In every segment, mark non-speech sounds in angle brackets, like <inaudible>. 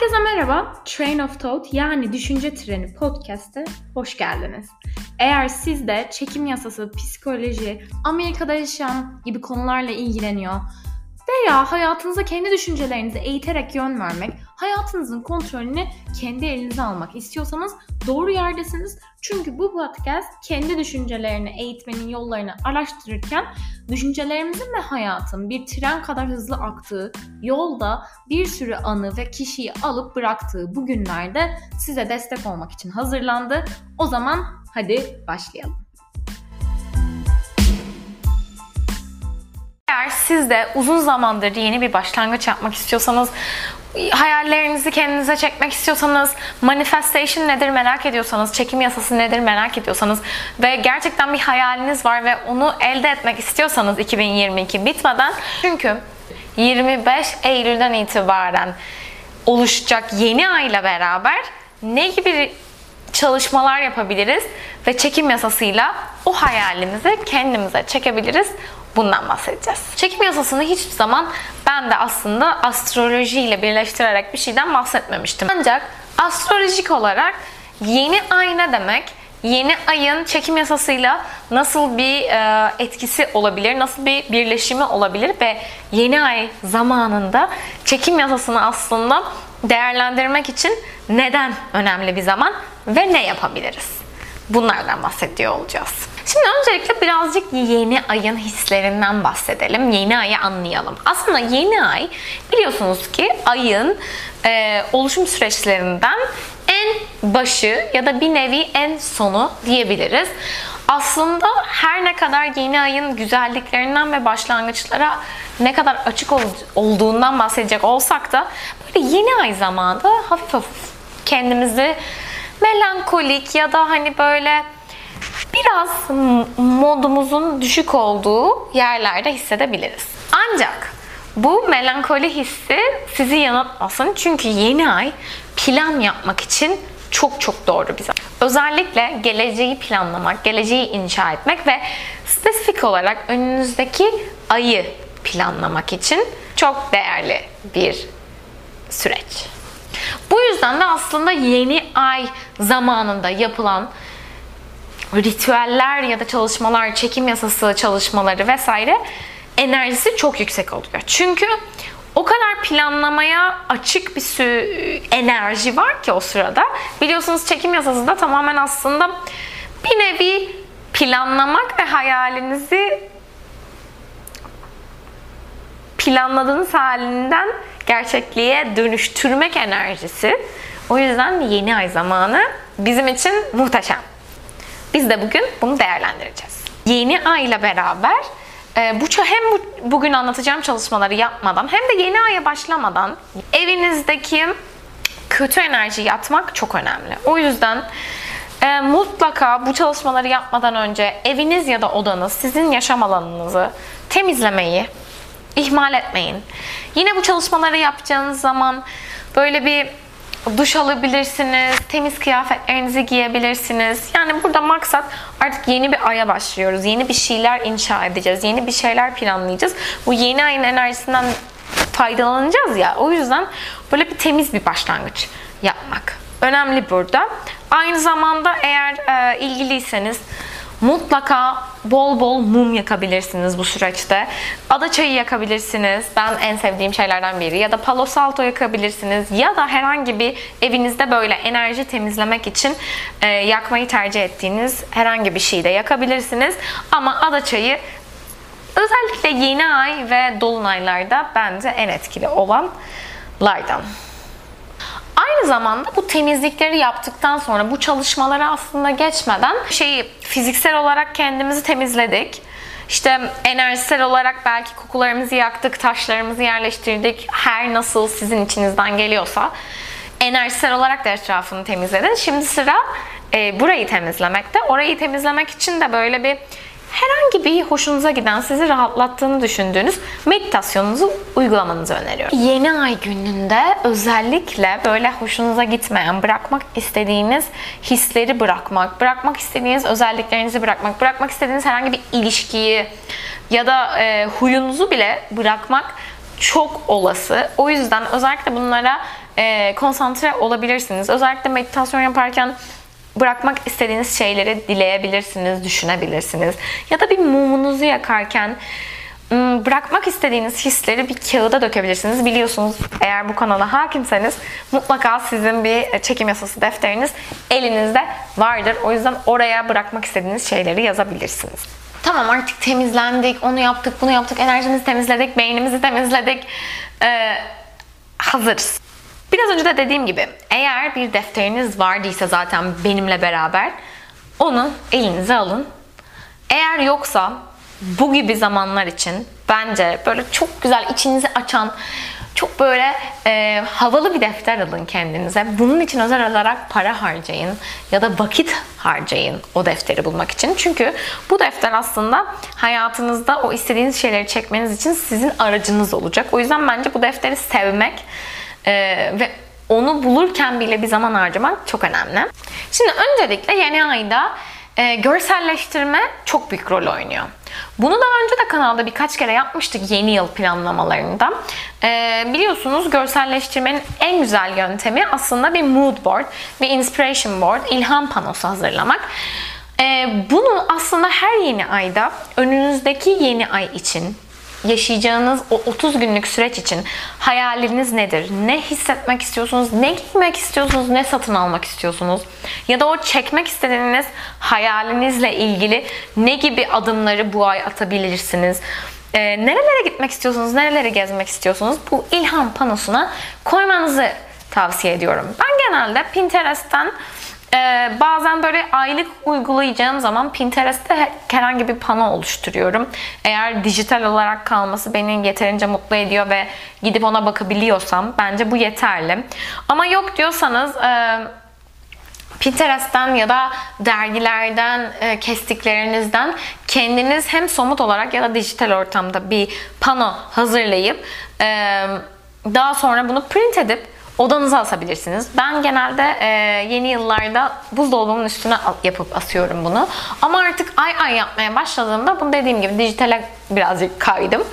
Herkese merhaba. Train of Thought yani Düşünce Treni podcast'e hoş geldiniz. Eğer siz de çekim yasası, psikoloji, Amerika'da yaşayan gibi konularla ilgileniyor veya hayatınıza kendi düşüncelerinizi eğiterek yön vermek, hayatınızın kontrolünü kendi elinize almak istiyorsanız doğru yerdesiniz. Çünkü bu podcast kendi düşüncelerini eğitmenin yollarını araştırırken düşüncelerimizin ve hayatın bir tren kadar hızlı aktığı yolda bir sürü anı ve kişiyi alıp bıraktığı bu günlerde size destek olmak için hazırlandı. O zaman hadi başlayalım. Eğer siz de uzun zamandır yeni bir başlangıç yapmak istiyorsanız, hayallerinizi kendinize çekmek istiyorsanız, manifestation nedir merak ediyorsanız, çekim yasası nedir merak ediyorsanız ve gerçekten bir hayaliniz var ve onu elde etmek istiyorsanız 2022 bitmeden çünkü 25 Eylül'den itibaren oluşacak yeni ayla beraber ne gibi çalışmalar yapabiliriz ve çekim yasasıyla o hayalimizi kendimize çekebiliriz. Bundan bahsedeceğiz. Çekim yasasını hiçbir zaman ben de aslında astroloji ile birleştirerek bir şeyden bahsetmemiştim. Ancak astrolojik olarak yeni ay ne demek? Yeni ayın çekim yasasıyla nasıl bir e, etkisi olabilir, nasıl bir birleşimi olabilir ve yeni ay zamanında çekim yasasını aslında değerlendirmek için neden önemli bir zaman ve ne yapabiliriz? Bunlardan bahsediyor olacağız. Şimdi öncelikle birazcık yeni ayın hislerinden bahsedelim. Yeni ayı anlayalım. Aslında yeni ay biliyorsunuz ki ayın e, oluşum süreçlerinden en başı ya da bir nevi en sonu diyebiliriz. Aslında her ne kadar yeni ayın güzelliklerinden ve başlangıçlara ne kadar açık olduğundan bahsedecek olsak da böyle yeni ay zamanında hafif hafif kendimizi melankolik ya da hani böyle biraz modumuzun düşük olduğu yerlerde hissedebiliriz. Ancak bu melankoli hissi sizi yanıltmasın çünkü yeni ay plan yapmak için çok çok doğru zaman. Özellikle geleceği planlamak, geleceği inşa etmek ve spesifik olarak önünüzdeki ayı planlamak için çok değerli bir süreç. Bu yüzden de aslında yeni ay zamanında yapılan ritüeller ya da çalışmalar, çekim yasası çalışmaları vesaire enerjisi çok yüksek oluyor. Çünkü o kadar planlamaya açık bir sürü enerji var ki o sırada. Biliyorsunuz çekim yasası da tamamen aslında bir nevi planlamak ve hayalinizi planladığınız halinden gerçekliğe dönüştürmek enerjisi. O yüzden yeni ay zamanı bizim için muhteşem. Biz de bugün bunu değerlendireceğiz. Yeni ay ile beraber e, bu hem bu, bugün anlatacağım çalışmaları yapmadan hem de yeni aya başlamadan evinizdeki kötü enerji yatmak çok önemli. O yüzden e, mutlaka bu çalışmaları yapmadan önce eviniz ya da odanız, sizin yaşam alanınızı temizlemeyi ihmal etmeyin. Yine bu çalışmaları yapacağınız zaman böyle bir duş alabilirsiniz, temiz kıyafetlerinizi giyebilirsiniz. Yani burada maksat artık yeni bir aya başlıyoruz. Yeni bir şeyler inşa edeceğiz. Yeni bir şeyler planlayacağız. Bu yeni ayın enerjisinden faydalanacağız ya. O yüzden böyle bir temiz bir başlangıç yapmak önemli burada. Aynı zamanda eğer e, ilgiliyseniz Mutlaka bol bol mum yakabilirsiniz bu süreçte. Ada çayı yakabilirsiniz. Ben en sevdiğim şeylerden biri. Ya da palo salto yakabilirsiniz. Ya da herhangi bir evinizde böyle enerji temizlemek için e, yakmayı tercih ettiğiniz herhangi bir şeyi de yakabilirsiniz. Ama ada çayı özellikle yeni ay ve dolunaylarda bence en etkili olanlardan. Aynı zamanda bu temizlikleri yaptıktan sonra bu çalışmaları aslında geçmeden şeyi fiziksel olarak kendimizi temizledik. İşte enerjisel olarak belki kokularımızı yaktık, taşlarımızı yerleştirdik. Her nasıl sizin içinizden geliyorsa enerjisel olarak da etrafını temizledin. Şimdi sıra e, burayı temizlemekte. Orayı temizlemek için de böyle bir herhangi bir hoşunuza giden, sizi rahatlattığını düşündüğünüz meditasyonunuzu uygulamanızı öneriyorum. Yeni ay gününde özellikle böyle hoşunuza gitmeyen, bırakmak istediğiniz hisleri bırakmak, bırakmak istediğiniz özelliklerinizi bırakmak, bırakmak istediğiniz herhangi bir ilişkiyi ya da e, huyunuzu bile bırakmak çok olası. O yüzden özellikle bunlara e, konsantre olabilirsiniz. Özellikle meditasyon yaparken bırakmak istediğiniz şeyleri dileyebilirsiniz, düşünebilirsiniz. Ya da bir mumunuzu yakarken bırakmak istediğiniz hisleri bir kağıda dökebilirsiniz. Biliyorsunuz eğer bu kanala hakimseniz mutlaka sizin bir çekim yasası defteriniz elinizde vardır. O yüzden oraya bırakmak istediğiniz şeyleri yazabilirsiniz. Tamam artık temizlendik, onu yaptık, bunu yaptık, enerjimizi temizledik, beynimizi temizledik. Ee, hazırız. Biraz önce de dediğim gibi eğer bir defteriniz vardıysa zaten benimle beraber onu elinize alın. Eğer yoksa bu gibi zamanlar için bence böyle çok güzel içinizi açan çok böyle e, havalı bir defter alın kendinize. Bunun için özel olarak para harcayın ya da vakit harcayın o defteri bulmak için. Çünkü bu defter aslında hayatınızda o istediğiniz şeyleri çekmeniz için sizin aracınız olacak. O yüzden bence bu defteri sevmek e, ve onu bulurken bile bir zaman harcamak çok önemli. Şimdi öncelikle yeni ayda e, görselleştirme çok büyük rol oynuyor. Bunu daha önce de kanalda birkaç kere yapmıştık yeni yıl planlamalarında. E, biliyorsunuz görselleştirmenin en güzel yöntemi aslında bir mood board, bir inspiration board, ilham panosu hazırlamak. E, bunu aslında her yeni ayda önünüzdeki yeni ay için yaşayacağınız o 30 günlük süreç için hayaliniz nedir? Ne hissetmek istiyorsunuz? Ne giymek istiyorsunuz? Ne satın almak istiyorsunuz? Ya da o çekmek istediğiniz hayalinizle ilgili ne gibi adımları bu ay atabilirsiniz? Ee, nerelere gitmek istiyorsunuz? Nereleri gezmek istiyorsunuz? Bu ilham panosuna koymanızı tavsiye ediyorum. Ben genelde Pinterest'ten ee, bazen böyle aylık uygulayacağım zaman Pinterest'te herhangi bir pano oluşturuyorum. Eğer dijital olarak kalması beni yeterince mutlu ediyor ve gidip ona bakabiliyorsam bence bu yeterli. Ama yok diyorsanız e, Pinterest'ten ya da dergilerden e, kestiklerinizden kendiniz hem somut olarak ya da dijital ortamda bir pano hazırlayıp e, daha sonra bunu print edip odanıza asabilirsiniz. Ben genelde e, yeni yıllarda buzdolabımın üstüne yapıp asıyorum bunu. Ama artık ay ay yapmaya başladığımda bunu dediğim gibi dijitale birazcık kaydım.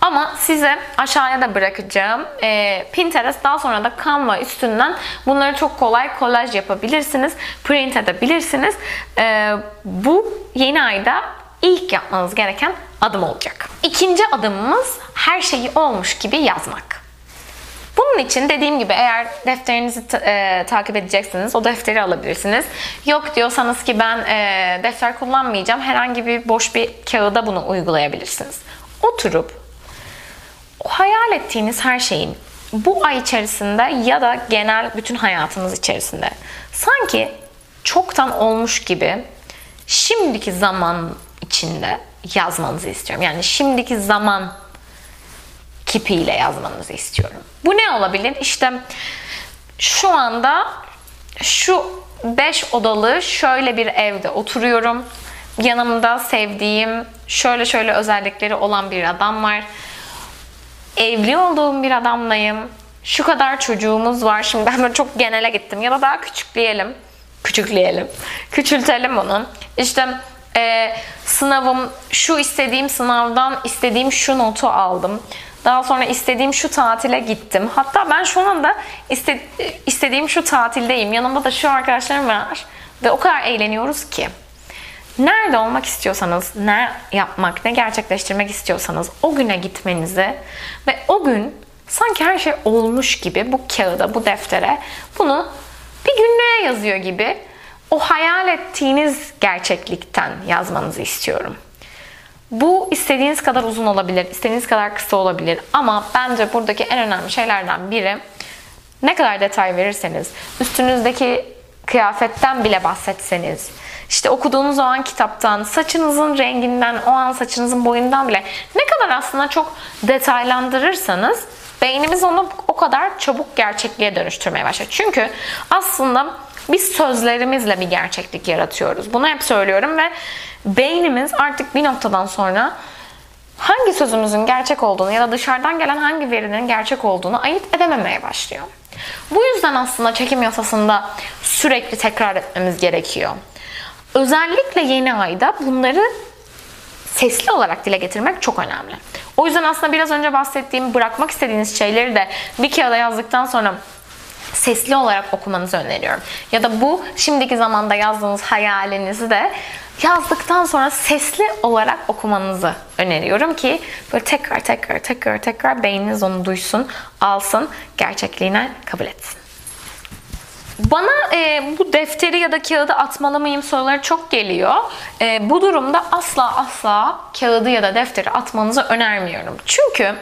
Ama size aşağıya da bırakacağım e, Pinterest daha sonra da Canva üstünden bunları çok kolay kolaj yapabilirsiniz. Print edebilirsiniz. E, bu yeni ayda ilk yapmanız gereken adım olacak. İkinci adımımız her şeyi olmuş gibi yazmak. Bunun için dediğim gibi eğer defterinizi e, takip edeceksiniz o defteri alabilirsiniz. Yok diyorsanız ki ben e, defter kullanmayacağım herhangi bir boş bir kağıda bunu uygulayabilirsiniz. Oturup o hayal ettiğiniz her şeyin bu ay içerisinde ya da genel bütün hayatınız içerisinde sanki çoktan olmuş gibi şimdiki zaman içinde yazmanızı istiyorum. Yani şimdiki zaman kipiyle yazmanızı istiyorum. Bu ne olabilir? İşte şu anda şu 5 odalı şöyle bir evde oturuyorum. Yanımda sevdiğim şöyle şöyle özellikleri olan bir adam var. Evli olduğum bir adamlayım. Şu kadar çocuğumuz var. Şimdi ben böyle çok genele gittim. Ya da daha küçükleyelim. Küçükleyelim. Küçültelim onu. İşte e, sınavım, şu istediğim sınavdan istediğim şu notu aldım. Daha sonra istediğim şu tatile gittim. Hatta ben şu anda iste, istediğim şu tatildeyim. Yanımda da şu arkadaşlarım var. Ve o kadar eğleniyoruz ki. Nerede olmak istiyorsanız, ne yapmak, ne gerçekleştirmek istiyorsanız o güne gitmenizi ve o gün sanki her şey olmuş gibi bu kağıda, bu deftere bunu bir günlüğe yazıyor gibi o hayal ettiğiniz gerçeklikten yazmanızı istiyorum. Bu istediğiniz kadar uzun olabilir, istediğiniz kadar kısa olabilir ama bence buradaki en önemli şeylerden biri ne kadar detay verirseniz, üstünüzdeki kıyafetten bile bahsetseniz, işte okuduğunuz o an kitaptan, saçınızın renginden, o an saçınızın boyundan bile ne kadar aslında çok detaylandırırsanız beynimiz onu o kadar çabuk gerçekliğe dönüştürmeye başlar. Çünkü aslında biz sözlerimizle bir gerçeklik yaratıyoruz. Bunu hep söylüyorum ve beynimiz artık bir noktadan sonra hangi sözümüzün gerçek olduğunu ya da dışarıdan gelen hangi verinin gerçek olduğunu ayırt edememeye başlıyor. Bu yüzden aslında çekim yasasında sürekli tekrar etmemiz gerekiyor. Özellikle yeni ayda bunları sesli olarak dile getirmek çok önemli. O yüzden aslında biraz önce bahsettiğim bırakmak istediğiniz şeyleri de bir kağıda yazdıktan sonra sesli olarak okumanızı öneriyorum. Ya da bu şimdiki zamanda yazdığınız hayalinizi de yazdıktan sonra sesli olarak okumanızı öneriyorum ki böyle tekrar tekrar tekrar tekrar beyniniz onu duysun, alsın, gerçekliğine kabul etsin. Bana e, bu defteri ya da kağıdı atmalı mıyım soruları çok geliyor. E, bu durumda asla asla kağıdı ya da defteri atmanızı önermiyorum. Çünkü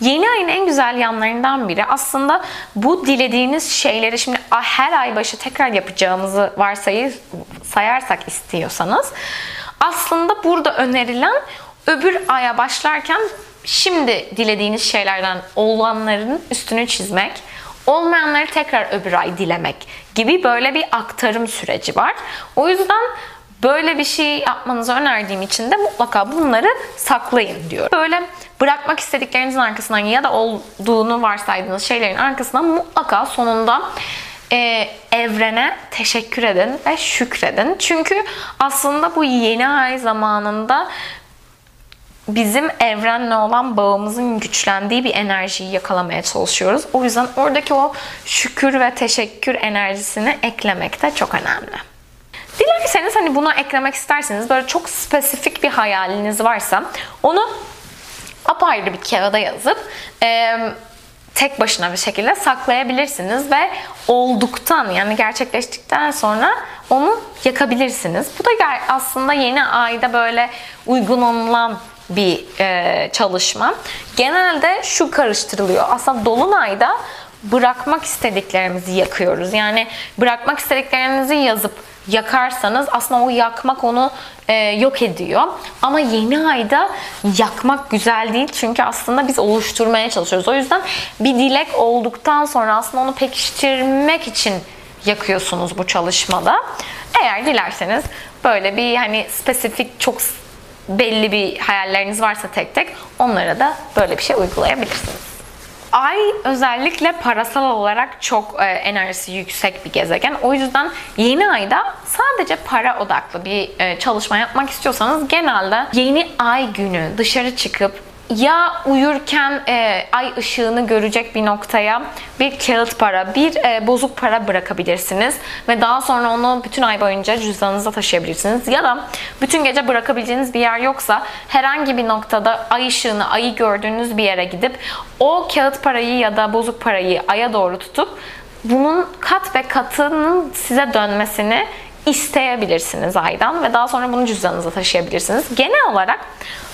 yeni ayın en güzel yanlarından biri aslında bu dilediğiniz şeyleri şimdi her ay başı tekrar yapacağımızı varsayı sayarsak istiyorsanız aslında burada önerilen öbür aya başlarken şimdi dilediğiniz şeylerden olanların üstünü çizmek olmayanları tekrar öbür ay dilemek gibi böyle bir aktarım süreci var. O yüzden böyle bir şey yapmanızı önerdiğim için de mutlaka bunları saklayın diyorum. Böyle bırakmak istediklerinizin arkasından ya da olduğunu varsaydığınız şeylerin arkasından mutlaka sonunda e, evrene teşekkür edin ve şükredin. Çünkü aslında bu yeni ay zamanında bizim evrenle olan bağımızın güçlendiği bir enerjiyi yakalamaya çalışıyoruz. O yüzden oradaki o şükür ve teşekkür enerjisini eklemek de çok önemli. Dilerseniz hani buna eklemek isterseniz böyle çok spesifik bir hayaliniz varsa onu apayrı bir kağıda yazıp e, tek başına bir şekilde saklayabilirsiniz ve olduktan yani gerçekleştikten sonra onu yakabilirsiniz. Bu da aslında yeni ayda böyle uygun olunan bir e, çalışma. Genelde şu karıştırılıyor. Aslında dolunayda bırakmak istediklerimizi yakıyoruz. Yani bırakmak istediklerinizi yazıp yakarsanız aslında o yakmak onu e, yok ediyor. Ama yeni ayda yakmak güzel değil çünkü aslında biz oluşturmaya çalışıyoruz. O yüzden bir dilek olduktan sonra aslında onu pekiştirmek için yakıyorsunuz bu çalışmada. Eğer dilerseniz böyle bir hani spesifik çok belli bir hayalleriniz varsa tek tek onlara da böyle bir şey uygulayabilirsiniz. Ay özellikle parasal olarak çok e, enerjisi yüksek bir gezegen. O yüzden yeni ayda sadece para odaklı bir e, çalışma yapmak istiyorsanız genelde yeni ay günü dışarı çıkıp ya uyurken e, ay ışığını görecek bir noktaya bir kağıt para, bir e, bozuk para bırakabilirsiniz ve daha sonra onu bütün ay boyunca cüzdanınıza taşıyabilirsiniz. Ya da bütün gece bırakabileceğiniz bir yer yoksa herhangi bir noktada ay ışığını, ayı gördüğünüz bir yere gidip o kağıt parayı ya da bozuk parayı aya doğru tutup bunun kat ve katının size dönmesini isteyebilirsiniz aydan ve daha sonra bunu cüzdanınıza taşıyabilirsiniz. Genel olarak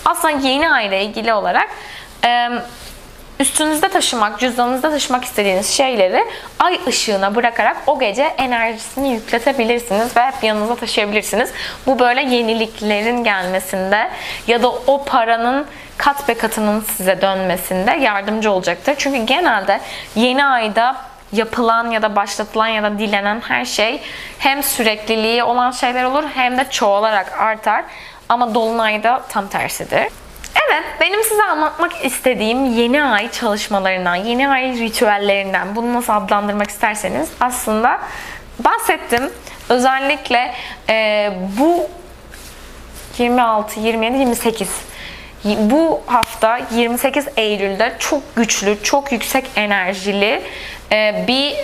aslında yeni ay ile ilgili olarak üstünüzde taşımak, cüzdanınızda taşımak istediğiniz şeyleri ay ışığına bırakarak o gece enerjisini yükletebilirsiniz ve hep yanınıza taşıyabilirsiniz. Bu böyle yeniliklerin gelmesinde ya da o paranın kat ve katının size dönmesinde yardımcı olacaktır. Çünkü genelde yeni ayda yapılan ya da başlatılan ya da dilenen her şey hem sürekliliği olan şeyler olur hem de çoğalarak artar. Ama dolunayda tam tersidir. Evet, benim size anlatmak istediğim yeni ay çalışmalarından, yeni ay ritüellerinden, bunu nasıl adlandırmak isterseniz aslında bahsettim. Özellikle e, bu 26, 27, 28 bu hafta 28 Eylül'de çok güçlü, çok yüksek enerjili e, bir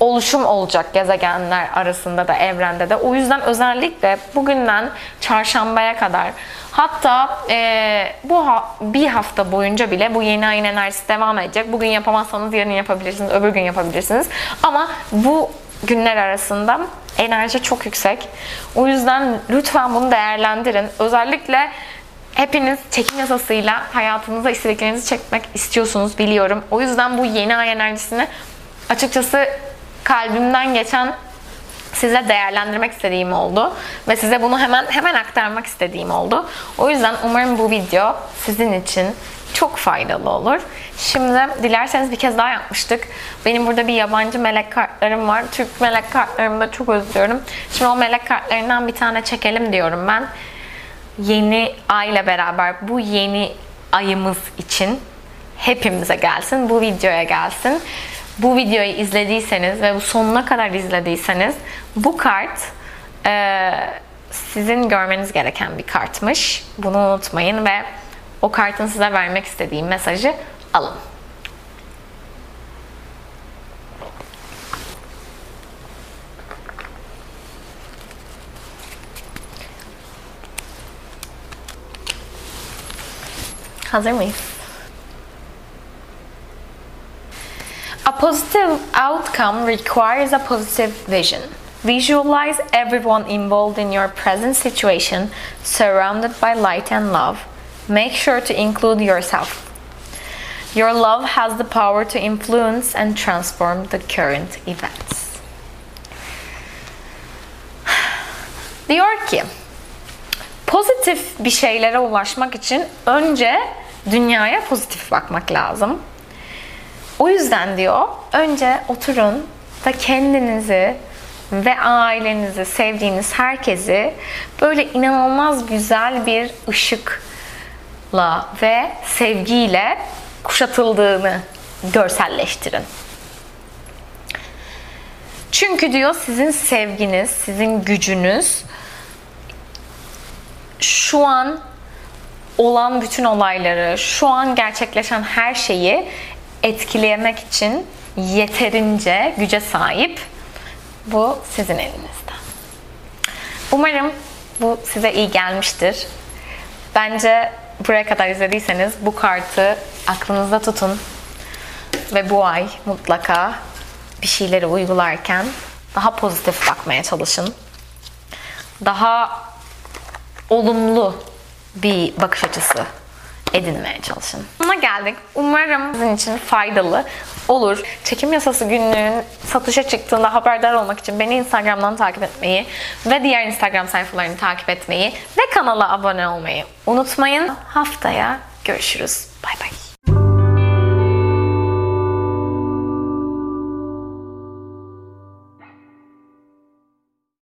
oluşum olacak gezegenler arasında da evrende de. O yüzden özellikle bugünden çarşambaya kadar hatta e, bu ha, bir hafta boyunca bile bu yeni ayın enerjisi devam edecek. Bugün yapamazsanız yarın yapabilirsiniz, öbür gün yapabilirsiniz. Ama bu günler arasında enerji çok yüksek. O yüzden lütfen bunu değerlendirin. Özellikle Hepiniz çekim yasasıyla hayatınıza istediklerinizi çekmek istiyorsunuz biliyorum. O yüzden bu yeni ay enerjisini açıkçası kalbimden geçen size değerlendirmek istediğim oldu ve size bunu hemen hemen aktarmak istediğim oldu. O yüzden umarım bu video sizin için çok faydalı olur. Şimdi dilerseniz bir kez daha yapmıştık. Benim burada bir yabancı melek kartlarım var. Türk melek kartlarımı da çok özlüyorum. Şimdi o melek kartlarından bir tane çekelim diyorum ben yeni ayla beraber bu yeni ayımız için hepimize gelsin. Bu videoya gelsin. Bu videoyu izlediyseniz ve bu sonuna kadar izlediyseniz bu kart e, sizin görmeniz gereken bir kartmış. Bunu unutmayın ve o kartın size vermek istediğim mesajı alın. Hazır mıyız? A positive outcome requires a positive vision. Visualize everyone involved in your present situation surrounded by light and love. Make sure to include yourself. Your love has the power to influence and transform the current events. <sighs> Diyor ki, pozitif bir şeylere ulaşmak için önce dünyaya pozitif bakmak lazım. O yüzden diyor, önce oturun da kendinizi ve ailenizi, sevdiğiniz herkesi böyle inanılmaz güzel bir ışıkla ve sevgiyle kuşatıldığını görselleştirin. Çünkü diyor sizin sevginiz, sizin gücünüz şu an olan bütün olayları, şu an gerçekleşen her şeyi etkilemek için yeterince güce sahip. Bu sizin elinizde. Umarım bu size iyi gelmiştir. Bence buraya kadar izlediyseniz bu kartı aklınızda tutun ve bu ay mutlaka bir şeyleri uygularken daha pozitif bakmaya çalışın. Daha olumlu bir bakış açısı edinmeye çalışın. Buna geldik. Umarım sizin için faydalı olur. Çekim yasası günlüğün satışa çıktığında haberdar olmak için beni Instagram'dan takip etmeyi ve diğer Instagram sayfalarını takip etmeyi ve kanala abone olmayı unutmayın. Haftaya görüşürüz. Bay bay.